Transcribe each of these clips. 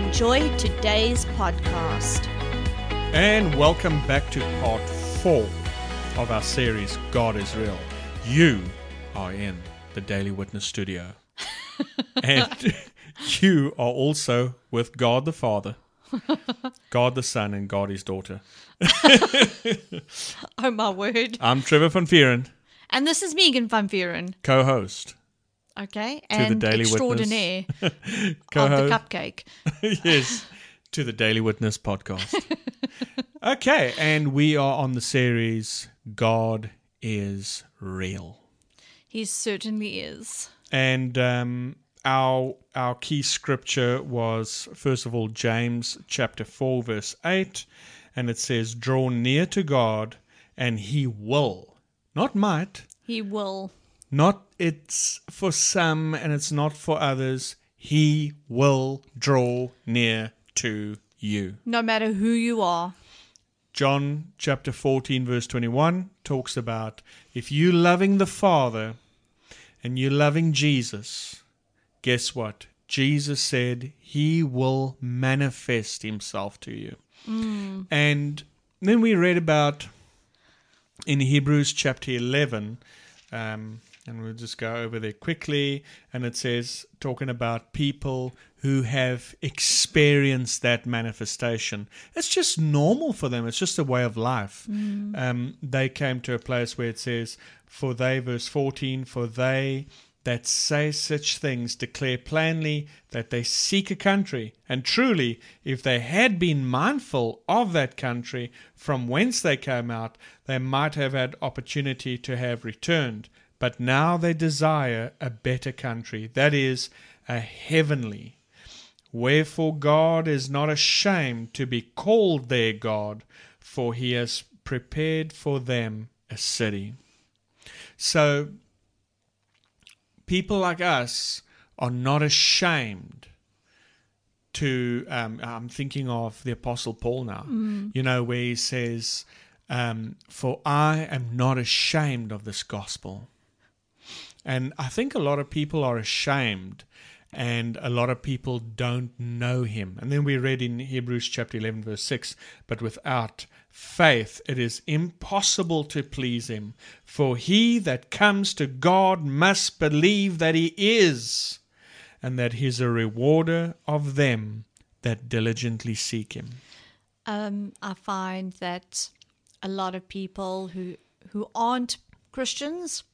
enjoy today's podcast. And welcome back to part four of our series, God is Real. You are in the Daily Witness studio. and you are also with God the Father, God the Son, and God his daughter. Oh my word. I'm Trevor Van Vieren, And this is Megan Van Vieren, co host. Okay? the And Daily extraordinaire of the cupcake. yes, to the Daily Witness podcast. okay, and we are on the series, God is Real. He certainly is. and um, our our key scripture was first of all James chapter four verse eight, and it says, "Draw near to God, and He will, not might, He will. Not it's for some and it's not for others. He will draw near to you." No matter who you are. John chapter 14, verse 21 talks about if you loving the Father and you loving Jesus, guess what? Jesus said he will manifest himself to you. And then we read about in Hebrews chapter 11, um, and we'll just go over there quickly. And it says, talking about people who have experienced that manifestation. It's just normal for them, it's just a way of life. Um, they came to a place where it says, For they, verse 14, for they that say such things declare plainly that they seek a country. And truly, if they had been mindful of that country from whence they came out, they might have had opportunity to have returned. But now they desire a better country, that is, a heavenly. Wherefore God is not ashamed to be called their God, for he has prepared for them a city. So, people like us are not ashamed to. Um, I'm thinking of the Apostle Paul now, you know, where he says, um, For I am not ashamed of this gospel. And I think a lot of people are ashamed and a lot of people don't know him. And then we read in Hebrews chapter 11, verse 6 But without faith it is impossible to please him. For he that comes to God must believe that he is, and that he is a rewarder of them that diligently seek him. Um, I find that a lot of people who who aren't Christians,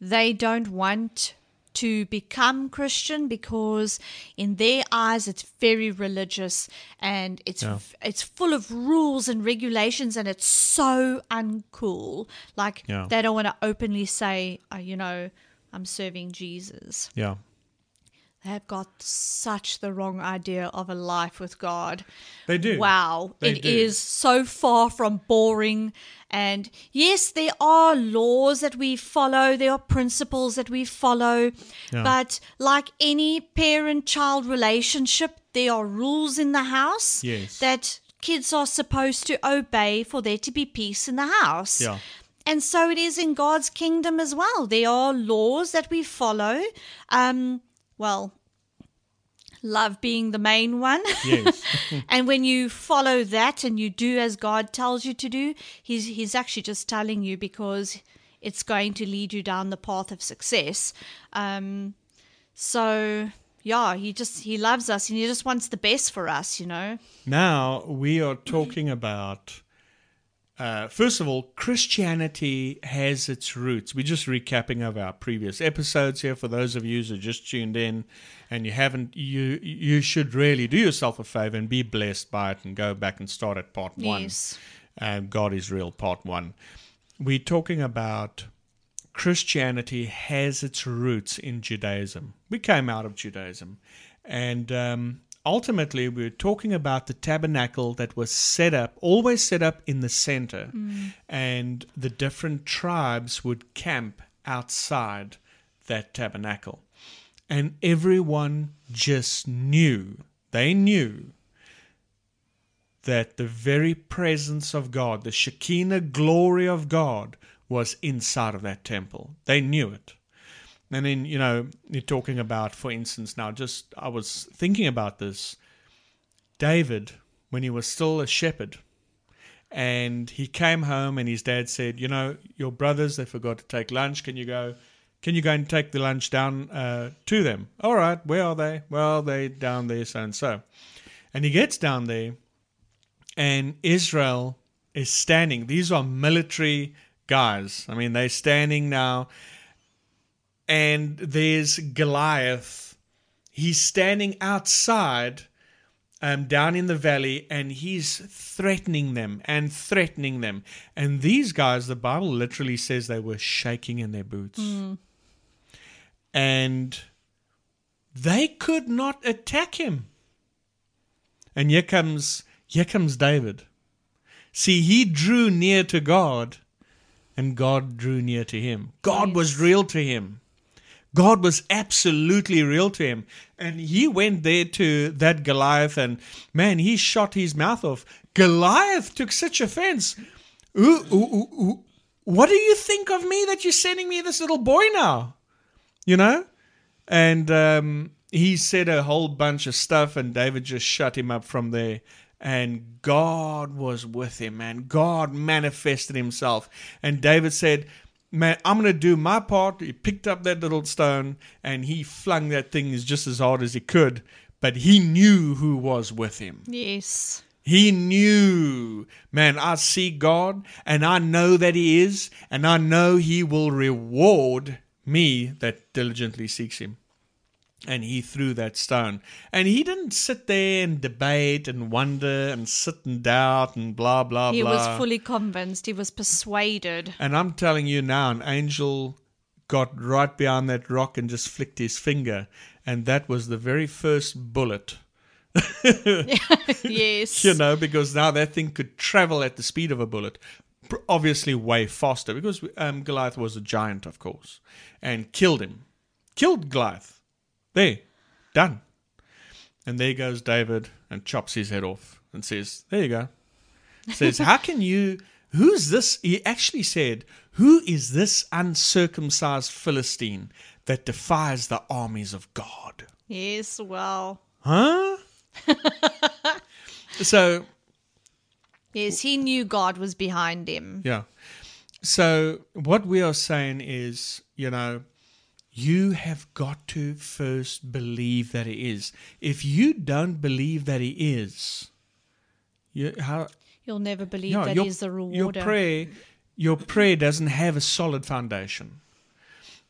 they don't want to become Christian because in their eyes it's very religious and it's Yeah. it's full of rules and regulations and it's so uncool. Like Yeah. they don't want to openly say, uh, you know, I'm serving Jesus. Yeah. They have got such the wrong idea of a life with God. They do. Wow, They it do. is so far from boring. And yes, there are laws that we follow, there are principles that we follow. Yeah. But like any parent child relationship, there are rules in the house Yes. that kids are supposed to obey for there to be peace in the house. Yeah. And so it is in God's kingdom as well. There are laws that we follow. Um, well, love being the main one. Yes. and when you follow that and you do as God tells you to do, he's he's actually just telling you because it's going to lead you down the path of success. Um, so yeah, he just he loves us and he just wants the best for us, you know. Now we are talking about. Uh, first of all, Christianity has its roots. We're just recapping of our previous episodes here. For those of you who just tuned in, and you haven't, you you should really do yourself a favor and be blessed by it, and go back and start at part one. Yes. uh, God is Real, Part 1. We're talking about Christianity has its roots in Judaism. We came out of Judaism. And um, ultimately we're talking about the tabernacle that was set up, always set up in the center, mm. and the different tribes would camp outside that tabernacle. And everyone just knew, they knew that the very presence of God, the Shekinah glory of God, was inside of that temple. They knew it. And then, you know, you're talking about, for instance, now just I was thinking about this. David, when he was still a shepherd, and he came home and his dad said, You know, your brothers, they forgot to take lunch. Can you go? Can you go and take the lunch down uh, to them? All right, where are they? Well, they down there, so and so. And he gets down there, and Israel is standing. These are military guys. I mean, they're standing now, and there's Goliath. He's standing outside, um, down in the valley, and he's threatening them and threatening them. And these guys, the Bible literally says they were shaking in their boots, and they could not attack him. And here comes here comes David. See, he drew near to God, and God drew near to him. God was real to him. God was absolutely real to him. And he went there to that Goliath, and man, he shot his mouth off. Goliath took such offense. Ooh, ooh, ooh. What do you think of me that you're sending me this little boy now? You know? And um, he said a whole bunch of stuff, and David just shut him up from there. And God was with him, and God manifested himself. And David said, Man, I'm going to do my part. He picked up that little stone and he flung that thing as just as hard as he could. But he knew who was with him. Yes. He knew, man, I see God and I know that He is, and I know He will reward me that diligently seeks Him. And he threw that stone. And he didn't sit there and debate and wonder and sit and doubt and blah, blah, He blah. He was fully convinced. He was persuaded. And I'm telling you now, an angel got right behind that rock and just flicked his finger. And that was the very first bullet yes. you know, because now that thing could travel at the speed of a bullet, obviously way faster, because um, Goliath was a giant, of course, and killed him. Killed Goliath. There, done. And there goes David and chops his head off and says, There you go. Says, How can you, who's this? He actually said, Who is this uncircumcised Philistine that defies the armies of God? Yes, well. Huh? so Yes, he knew God was behind him. Yeah. So what we are saying is, you know, you have got to first believe that he is. If you don't believe that he is, you how You'll never believe yeah, that your, he's the rewarder. your prayer your prayer doesn't have a solid foundation.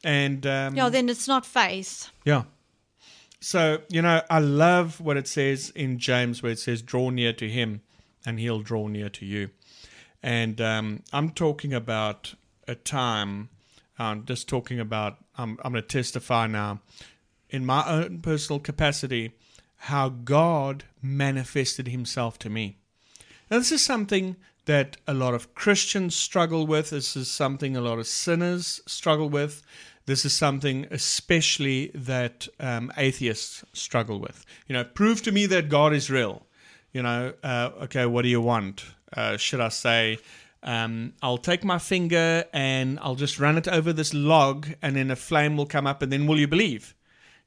And um, yeah, then it's not faith. yeah. So, you know, I love what it says in James where it says, draw near to him and he'll draw near to you. And um, I'm talking about a time, I'm just talking about, I'm, I'm going to testify now in my own personal capacity how God manifested himself to me. Now, this is something that a lot of Christians struggle with. This is something a lot of sinners struggle with. This is something especially that um, atheists struggle with. You know, prove to me that God is real. You know, uh, okay, what do you want? Uh, should I say, um, I'll take my finger and I'll just run it over this log and then a flame will come up and then will you believe?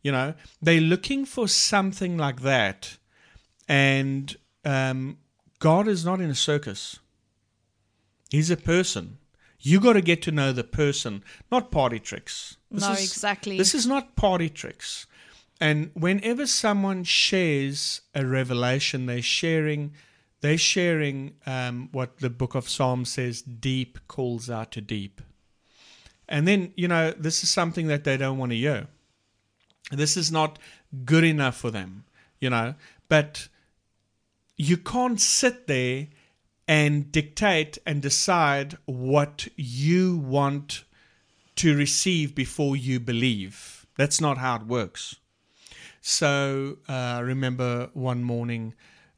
You know, they're looking for something like that. And um, God is not in a circus. He's a person. You got to get to know the person, not party tricks. No, exactly. This is not party tricks. And whenever someone shares a revelation, they're sharing, they're sharing um, what the Book of Psalms says: "Deep calls out to deep." And then you know this is something that they don't want to hear. This is not good enough for them, you know. But you can't sit there and dictate and decide what you want to receive before you believe. That's not how it works. So uh, I remember one morning,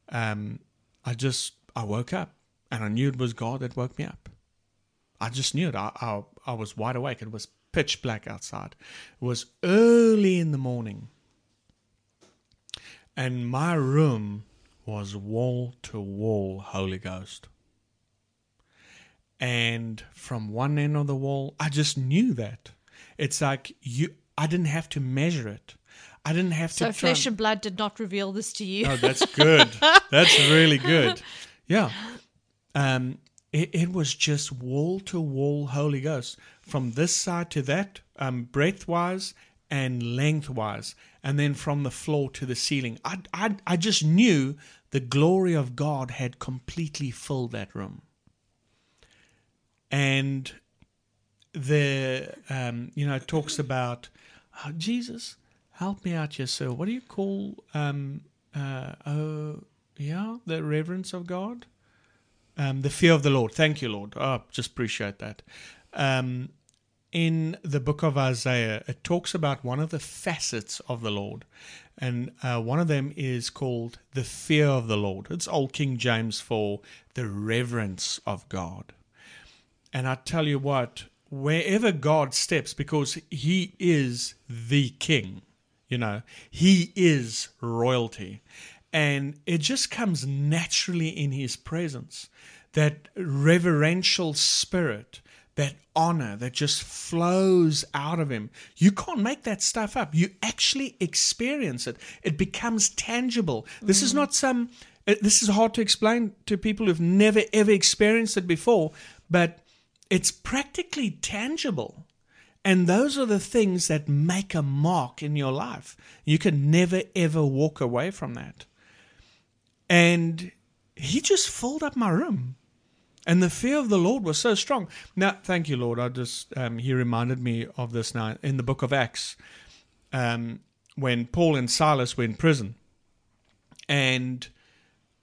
um, I just I woke up and I knew it was God that woke me up. I just knew it. I, I, I was wide awake. It was pitch black outside. It was early in the morning. And my room was wall to wall Holy Ghost. And from one end of the wall, I just knew that. It's like you I didn't have to measure it. I didn't have to try flesh and blood did not reveal this to you. Oh, that's good. that's really good. Yeah. Um, it, it was just wall to wall Holy Ghost from this side to that, um, breadth wise and lengthwise, and then from the floor to the ceiling. I, I, I just knew the glory of God had completely filled that room. And the, um, you know, it talks about oh, Jesus, help me out here, sir. What do you call, um, uh, oh, yeah, the reverence of God? Um, the fear of the Lord. Thank you, Lord. Oh, just appreciate that. Um, in the book of Isaiah, it talks about one of the facets of the Lord. And uh, one of them is called the fear of the Lord. It's Old King James for the reverence of God. And I tell you what, wherever God steps, because He is the King, you know, He is royalty. And it just comes naturally in His presence. That reverential spirit, that honor that just flows out of Him. You can't make that stuff up. You actually experience it, it becomes tangible. This is not some. uh, This is hard to explain to people who've never ever experienced it before, but it's practically tangible. And those are the things that make a mark in your life. You can never ever walk away from that. And he just filled up my room. And the fear of the Lord was so strong. Now, thank you, Lord. I just, um, he reminded me of this now in the book of Acts um, when Paul and Silas were in prison. And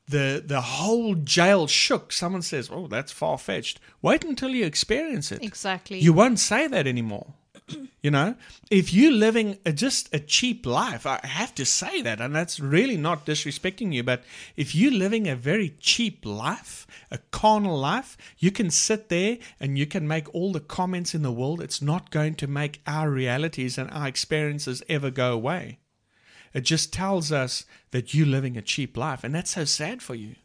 the the whole jail shook. Someone says, "Oh, that's far fetched." Wait until you experience it. Exactly. You won't say that anymore. you know, if you're living a, just a cheap life, I have to say that, and that's really not disrespecting you. But if you're living a very cheap life, a carnal life, you can sit there and you can make all the comments in the world. It's not going to make our realities and our experiences ever go away. It just tells us that you're living a cheap life. And that's so sad for you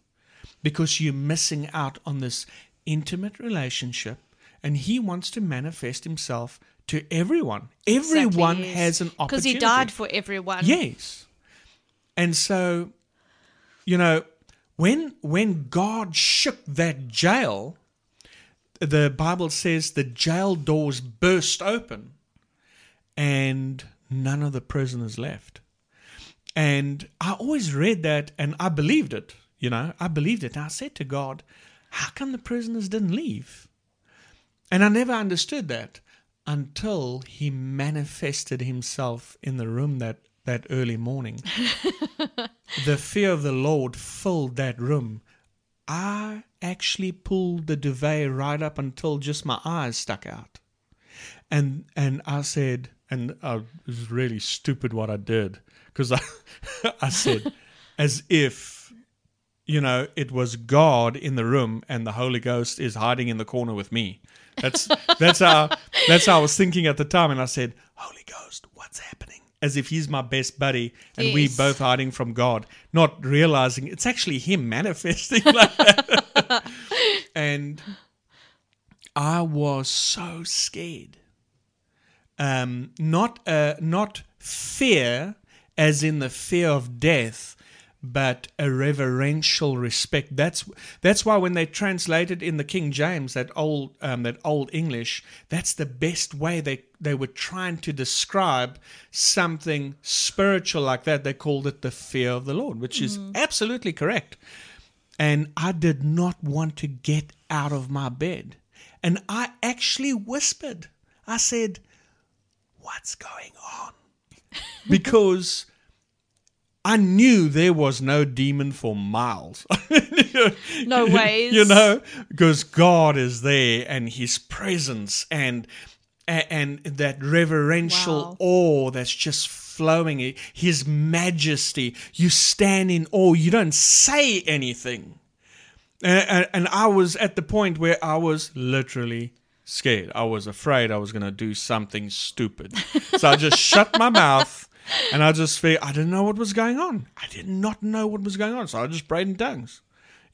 because you're missing out on this intimate relationship. And He wants to manifest Himself to everyone. Everyone Exactly, yes. has an opportunity. Because he died for everyone. Yes. And so, you know, when when God shook that jail, the Bible says the jail doors burst open and none of the prisoners left. And I always read that and I believed it, you know, I believed it. And I said to God, how come the prisoners didn't leave? And I never understood that until he manifested himself in the room that, that early morning. the fear of the Lord filled that room. I actually pulled the duvet right up until just my eyes stuck out. And and I said, and I, it was really stupid what I did because I, I said, as if, you know, it was God in the room and the Holy Ghost is hiding in the corner with me. That's that's how that's how I was thinking at the time, and I said, Holy Ghost, what's happening? As if he's my best buddy, and we Yes. both hiding from God, not realizing it's actually him manifesting like that. and I was so scared. Um, not uh, not fear, as in the fear of death, but a reverential respect. That's that's why when they translated in the King James that old um, that old English, that's the best way they they were trying to describe something spiritual like that. They called it the fear of the Lord, which is absolutely correct. And I did not want to get out of my bed, and I actually whispered. I said, "What's going on?" because. I knew there was no demon for miles. No ways. You know, because God is there and his presence and and, that reverential Wow. awe that's just flowing, his majesty. You stand in awe. You don't say anything. And, and I was at the point where I was literally scared. I was afraid I was going to do something stupid. So I just shut my mouth and I just feel I didn't know what was going on. I did not know what was going on. So I just prayed in tongues,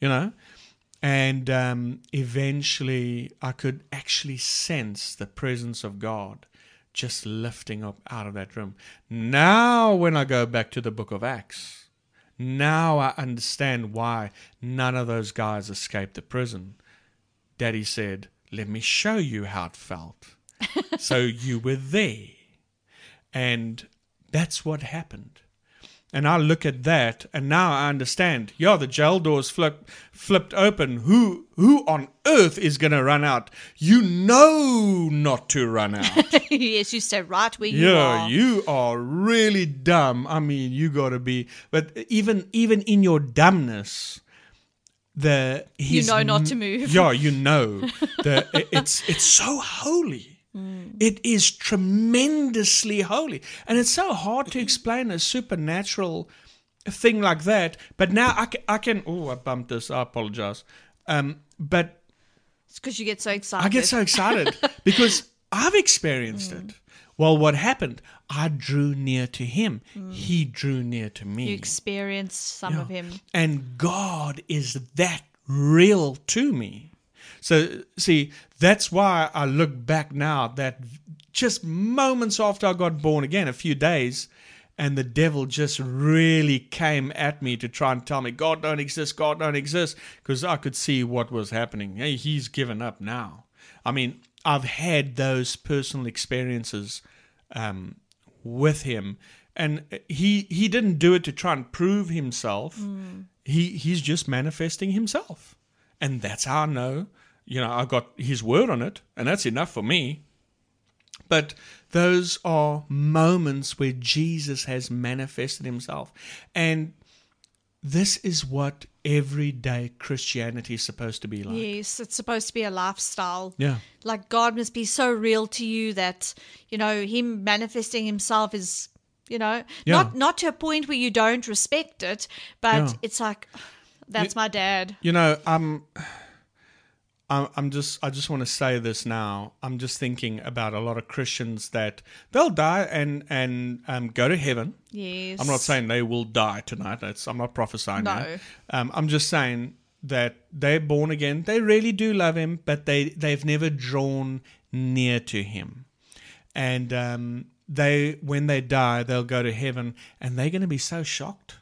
you know. And um, eventually I could actually sense the presence of God just lifting up out of that room. Now, when I go back to the book of Acts, now I understand why none of those guys escaped the prison. Daddy said, Let me show you how it felt. so you were there. And that's what happened. And I look at that, and now I understand. Yeah, the jail doors flip, flipped open. Who who on earth is going to run out? You know not to run out. yes, you stay right where you yeah, are. you are really dumb. I mean, you got to be. But even even in your dumbness, the his know not to move. Yeah, you know. The it- it's it's so holy. Mm. It is tremendously holy, and it's so hard to mm-hmm. explain a supernatural thing like that. But now I can. I can oh, I bumped this. I apologize. Um, but It's because you get so excited. I get so excited because I've experienced mm. it. Well, what happened? I drew near to him. He drew near to me. you experience some of him. And God is that real to me. So, see, that's why I look back now that just moments after I got born again, a few days, and the devil just really came at me to try and tell me, God don't exist, God don't exist, because I could see what was happening. Hey, he's given up now. I mean, I've had those personal experiences um, with him, and he he didn't do it to try and prove himself. He he's just manifesting himself, and that's how I know. You know, I got his word on it, and that's enough for me. But those are moments where Jesus has manifested himself. And this is what everyday Christianity is supposed to be like. Yes, it's supposed to be a lifestyle. Yeah. Like God must be so real to you that, you know, him manifesting himself is, you know, Yeah. not not to a point where you don't respect it, but Yeah. it's like that's my dad. You know, I'm, I'm, I'm just, I just want to say this now. I'm just thinking about a lot of Christians that they'll die and and um, go to heaven. Yes. I'm not saying they will die tonight. That's, I'm not prophesying No. Um, I'm just saying that they're born again. They really do love him, but they they've never drawn near to him, and um, they when they die, they'll go to heaven, and they're going to be so shocked.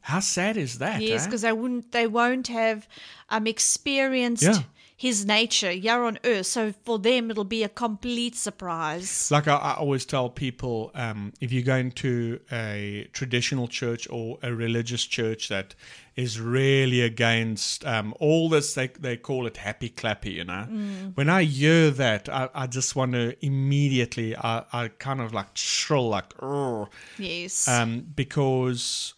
How sad is that? Yes, eh? because they wouldn't they won't have um experienced Yeah. His nature You're on earth. So for them it'll be a complete surprise. Like I, I always tell people, um, if you're going to a traditional church or a religious church that is really against um, all this, they, they call it happy clappy, you know. When I hear that, I, I just want to immediately, I, I kind of like shrill, like, Yes. um, because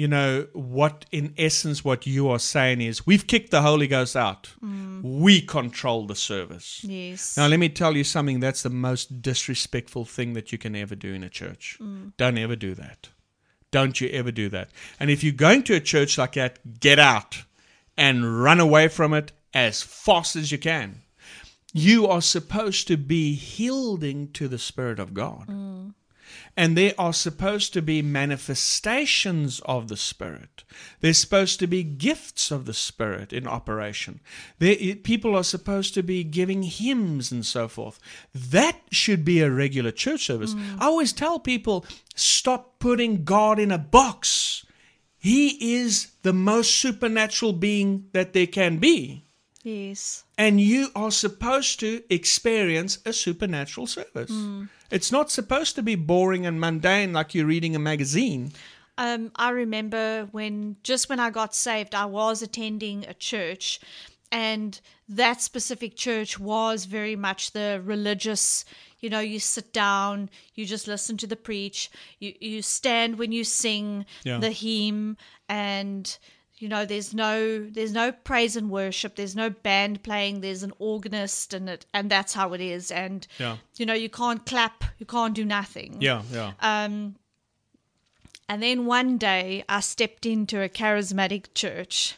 you know what in essence what you are saying is we've kicked the holy ghost out mm. we control the service yes. now, let me tell you something that's the most disrespectful thing that you can ever do in a church. Mm. Don't ever do that. Don't you ever do that. And if you're going to a church like that, get out and run away from it as fast as you can. You are supposed to be yielding to the Spirit of God. Mm. And there are supposed to be manifestations of the Spirit. There's supposed to be gifts of the Spirit in operation. There, people are supposed to be giving hymns and so forth. That should be a regular church service. Hmm. I always tell people stop putting God in a box. He is the most supernatural being that there can be. Yes. And you are supposed to experience a supernatural service. It's not supposed to be boring and mundane like you're reading a magazine. Um, I remember when just when I got saved, I was attending a church, and that specific church was very much the religious. You know, you sit down, you just listen to the preach, you you stand when you sing Yeah. the hymn, and you know there's no there's no praise and worship there's no band playing there's an organist and it and that's how it is and Yeah. you know you can't clap you can't do nothing Yeah, yeah. um and then one day i stepped into a charismatic church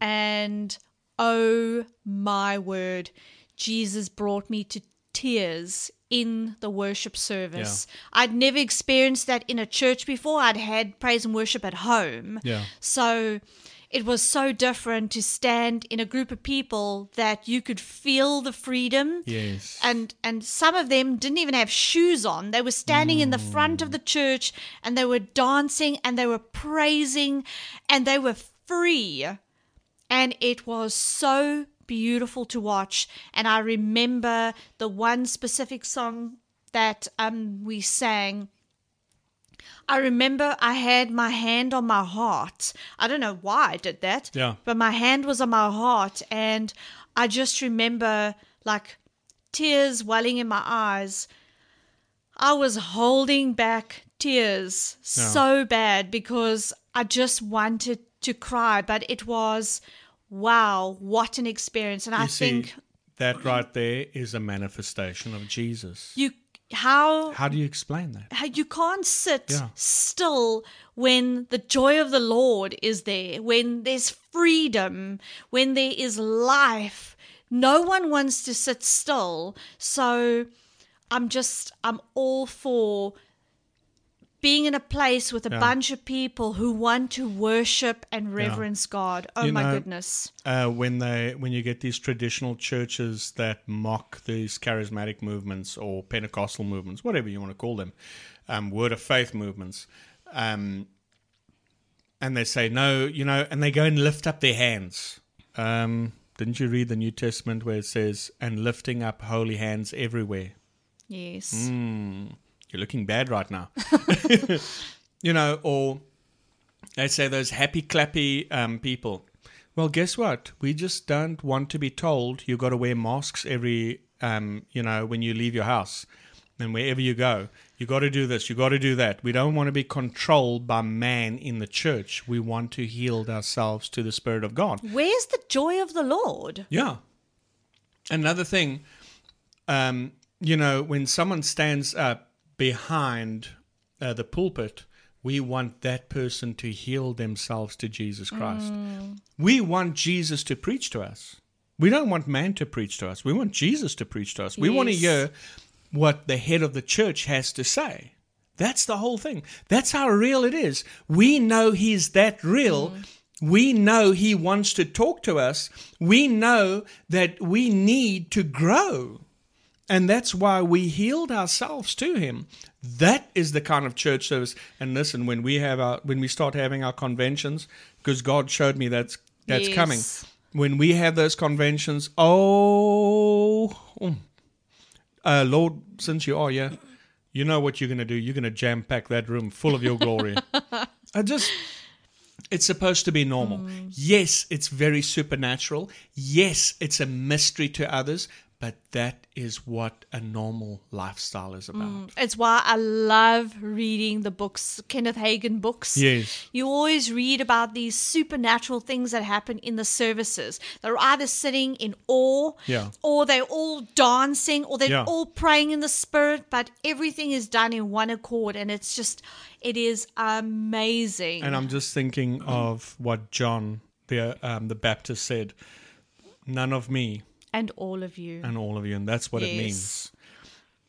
and oh my word jesus brought me to tears in the worship service. I'd never experienced that in a church before. I'd had praise and worship at home. Yeah. so it was so different to stand in a group of people that you could feel the freedom. Yes. and and some of them didn't even have shoes on. They were standing in the mm. front of the church and they were dancing and they were praising and they were free. And it was so beautiful to watch and i remember the one specific song that um we sang I remember I had my hand on my heart. I don't know why I did that. Yeah. But my hand was on my heart and I just remember like tears welling in my eyes. I was holding back tears Yeah. so bad because I just wanted to cry, but it was wow, what an experience. And I see, think that right there is a manifestation of Jesus. you how How do you explain that? how you can't sit Yeah. still when the joy of the Lord is there, when there's freedom, when there is life. No one wants to sit still. So I'm just, I'm all for being in a place with a Yeah. bunch of people who want to worship and reverence God. Oh You my know- goodness. uh, when they when you get these traditional churches that mock these charismatic movements or Pentecostal movements, whatever you want to call them, um, word of faith movements, um, and they say no, you know, and they go and lift up their hands. Um, didn't you read the New Testament where it says and lifting up holy hands everywhere? Yes. Mm, you're looking bad right now. you know, or they say those happy clappy um, people. Well, guess what? We just don't want to be told you've got to wear masks every, um, you know, when you leave your house and wherever you go. You got to do this. You got to do that. We don't want to be controlled by man in the church. We want to yield ourselves to the Spirit of God. Where's the joy of the Lord? Yeah. Another thing, um, you know, when someone stands up behind uh, the pulpit, we want that person to yield themselves to Jesus Christ. We want Jesus to preach to us. We don't want man to preach to us. We want Jesus to preach to us. We want to hear what the head of the church has to say. That's the whole thing. That's how real it is. We know he's that real. We know he wants to talk to us. We know that we need to grow. And that's why we healed ourselves to him. That is the kind of church service. And listen, when we have our when we start having our conventions, because God showed me that's that's Yes. coming. When we have those conventions, oh, mm, uh, Lord, since you are here, you know what you're going to do. You're going to jam pack that room full of your glory. I just, it's supposed to be normal. Yes, it's very supernatural. Yes, it's a mystery to others, but that is what a normal lifestyle is about. It's why I love reading the books, Kenneth Hagin books. Yes. You always read about these supernatural things that happen in the services. They're either sitting in awe, Yeah. or they're all dancing, or they're Yeah. all praying in the spirit, but everything is done in one accord. And it's just, it is amazing. And I'm just thinking of what John, the um, the Baptist, said: "None of me and all of you. and all of you," and that's what it means.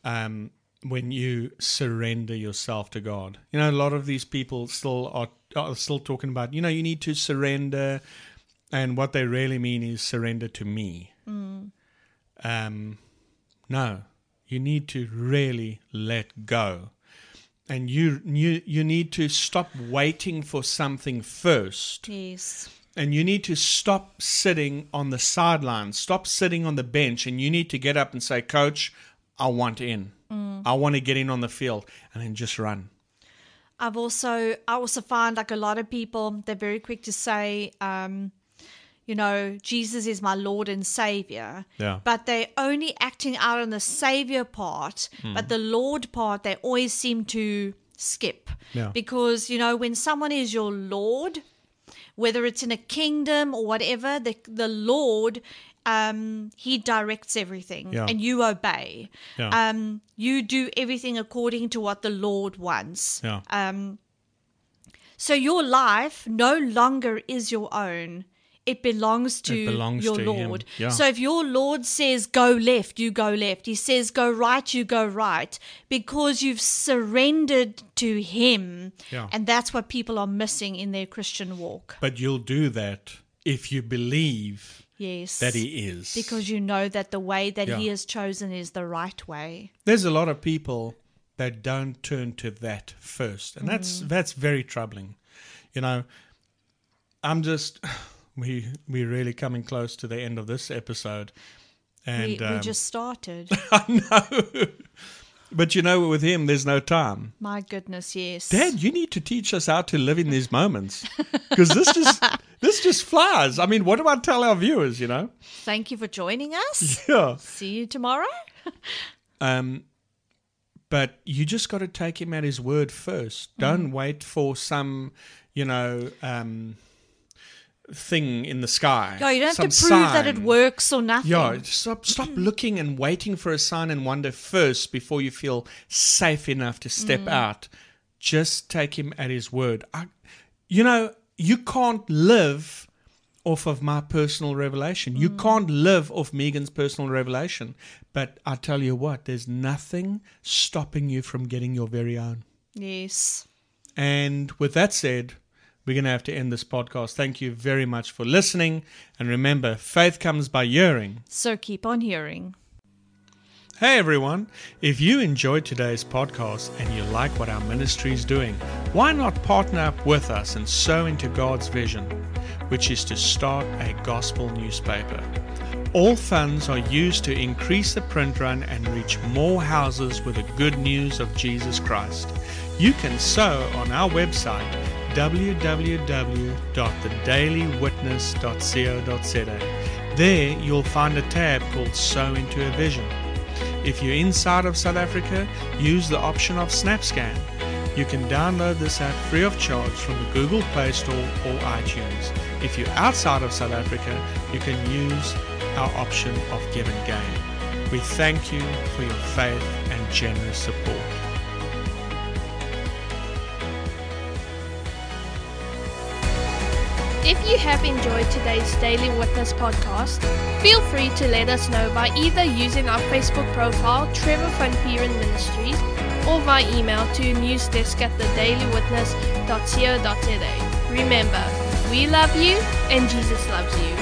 Um, when you surrender yourself to God, you know, a lot of these people still are, are still talking about, you know, you need to surrender, and what they really mean is surrender to me. Um, no, you need to really let go and you you you need to stop waiting for something first Yes. And you need to stop sitting on the sidelines stop sitting on the bench and you need to get up and say coach i want in i want to get in on the field and then just run I've also I also find like a lot of people they're very quick to say, um, you know, Jesus is my Lord and Savior. Yeah. But they're only acting out on the Savior part, Hmm. but the Lord part they always seem to skip. Yeah. Because, you know, when someone is your Lord, whether it's in a kingdom or whatever, the the Lord um he directs everything Yeah. and you obey. Yeah. Um you do everything according to what the Lord wants. Yeah. Um so your life no longer is your own. It belongs to It belongs your to. Lord. Yeah. So if your Lord says go left, you go left. He says go right, you go right because you've surrendered to him. Yeah. And that's what people are missing in their Christian walk. But you'll do that if you believe Yes. that He is. because you know that the way that he has chosen is the right way. there's a lot of people that don't turn to that first, and that's Mm. that's very troubling. You know, I'm just we we're really coming close to the end of this episode, and we, um, just started. I know. But you know, with him, there's no time. My goodness, yes. Dad, you need to teach us how to live in these moments because this just this just flies. I mean, what do I tell our viewers? You know, Thank you for joining us. yeah. See you tomorrow. Um, but you just got to take him at his word first. Don't Mm. wait for some, you know, um, thing in the sky. Yeah, you don't have to prove that it works or nothing. Yeah, stop stop looking and waiting for a sign and wonder first before you feel safe enough to step Mm. out. Just take him at his word. I, you know, you can't live off of my personal revelation. Mm. You can't live off Megan's personal revelation. But I tell you what, there's nothing stopping you from getting your very own. Yes. And with that said, we're going to have to end this podcast. Thank you very much for listening. And remember, faith comes by hearing. So keep on hearing. Hey everyone, if you enjoyed today's podcast and you like what our ministry is doing, why not partner up with us and sow into God's vision, which is to start a gospel newspaper? All funds are used to increase the print run and reach more houses with the good news of Jesus Christ. You can sow on our website www.thedailywitness.co.za. There you'll find a tab called Sow into a Vision. If you're inside of South Africa, use the option of SnapScan. You can download this app free of charge from the Google Play Store or iTunes. If you're outside of South Africa, you can use our option of GivenGain. We thank you for your faith and generous support. You have enjoyed today's Daily Witness podcast, feel free to let us know by either using our Facebook profile, Trevor Van Pieren Ministries, or by email to newsdesk at thedailywitness.co.za. Remember, we love you and Jesus loves you.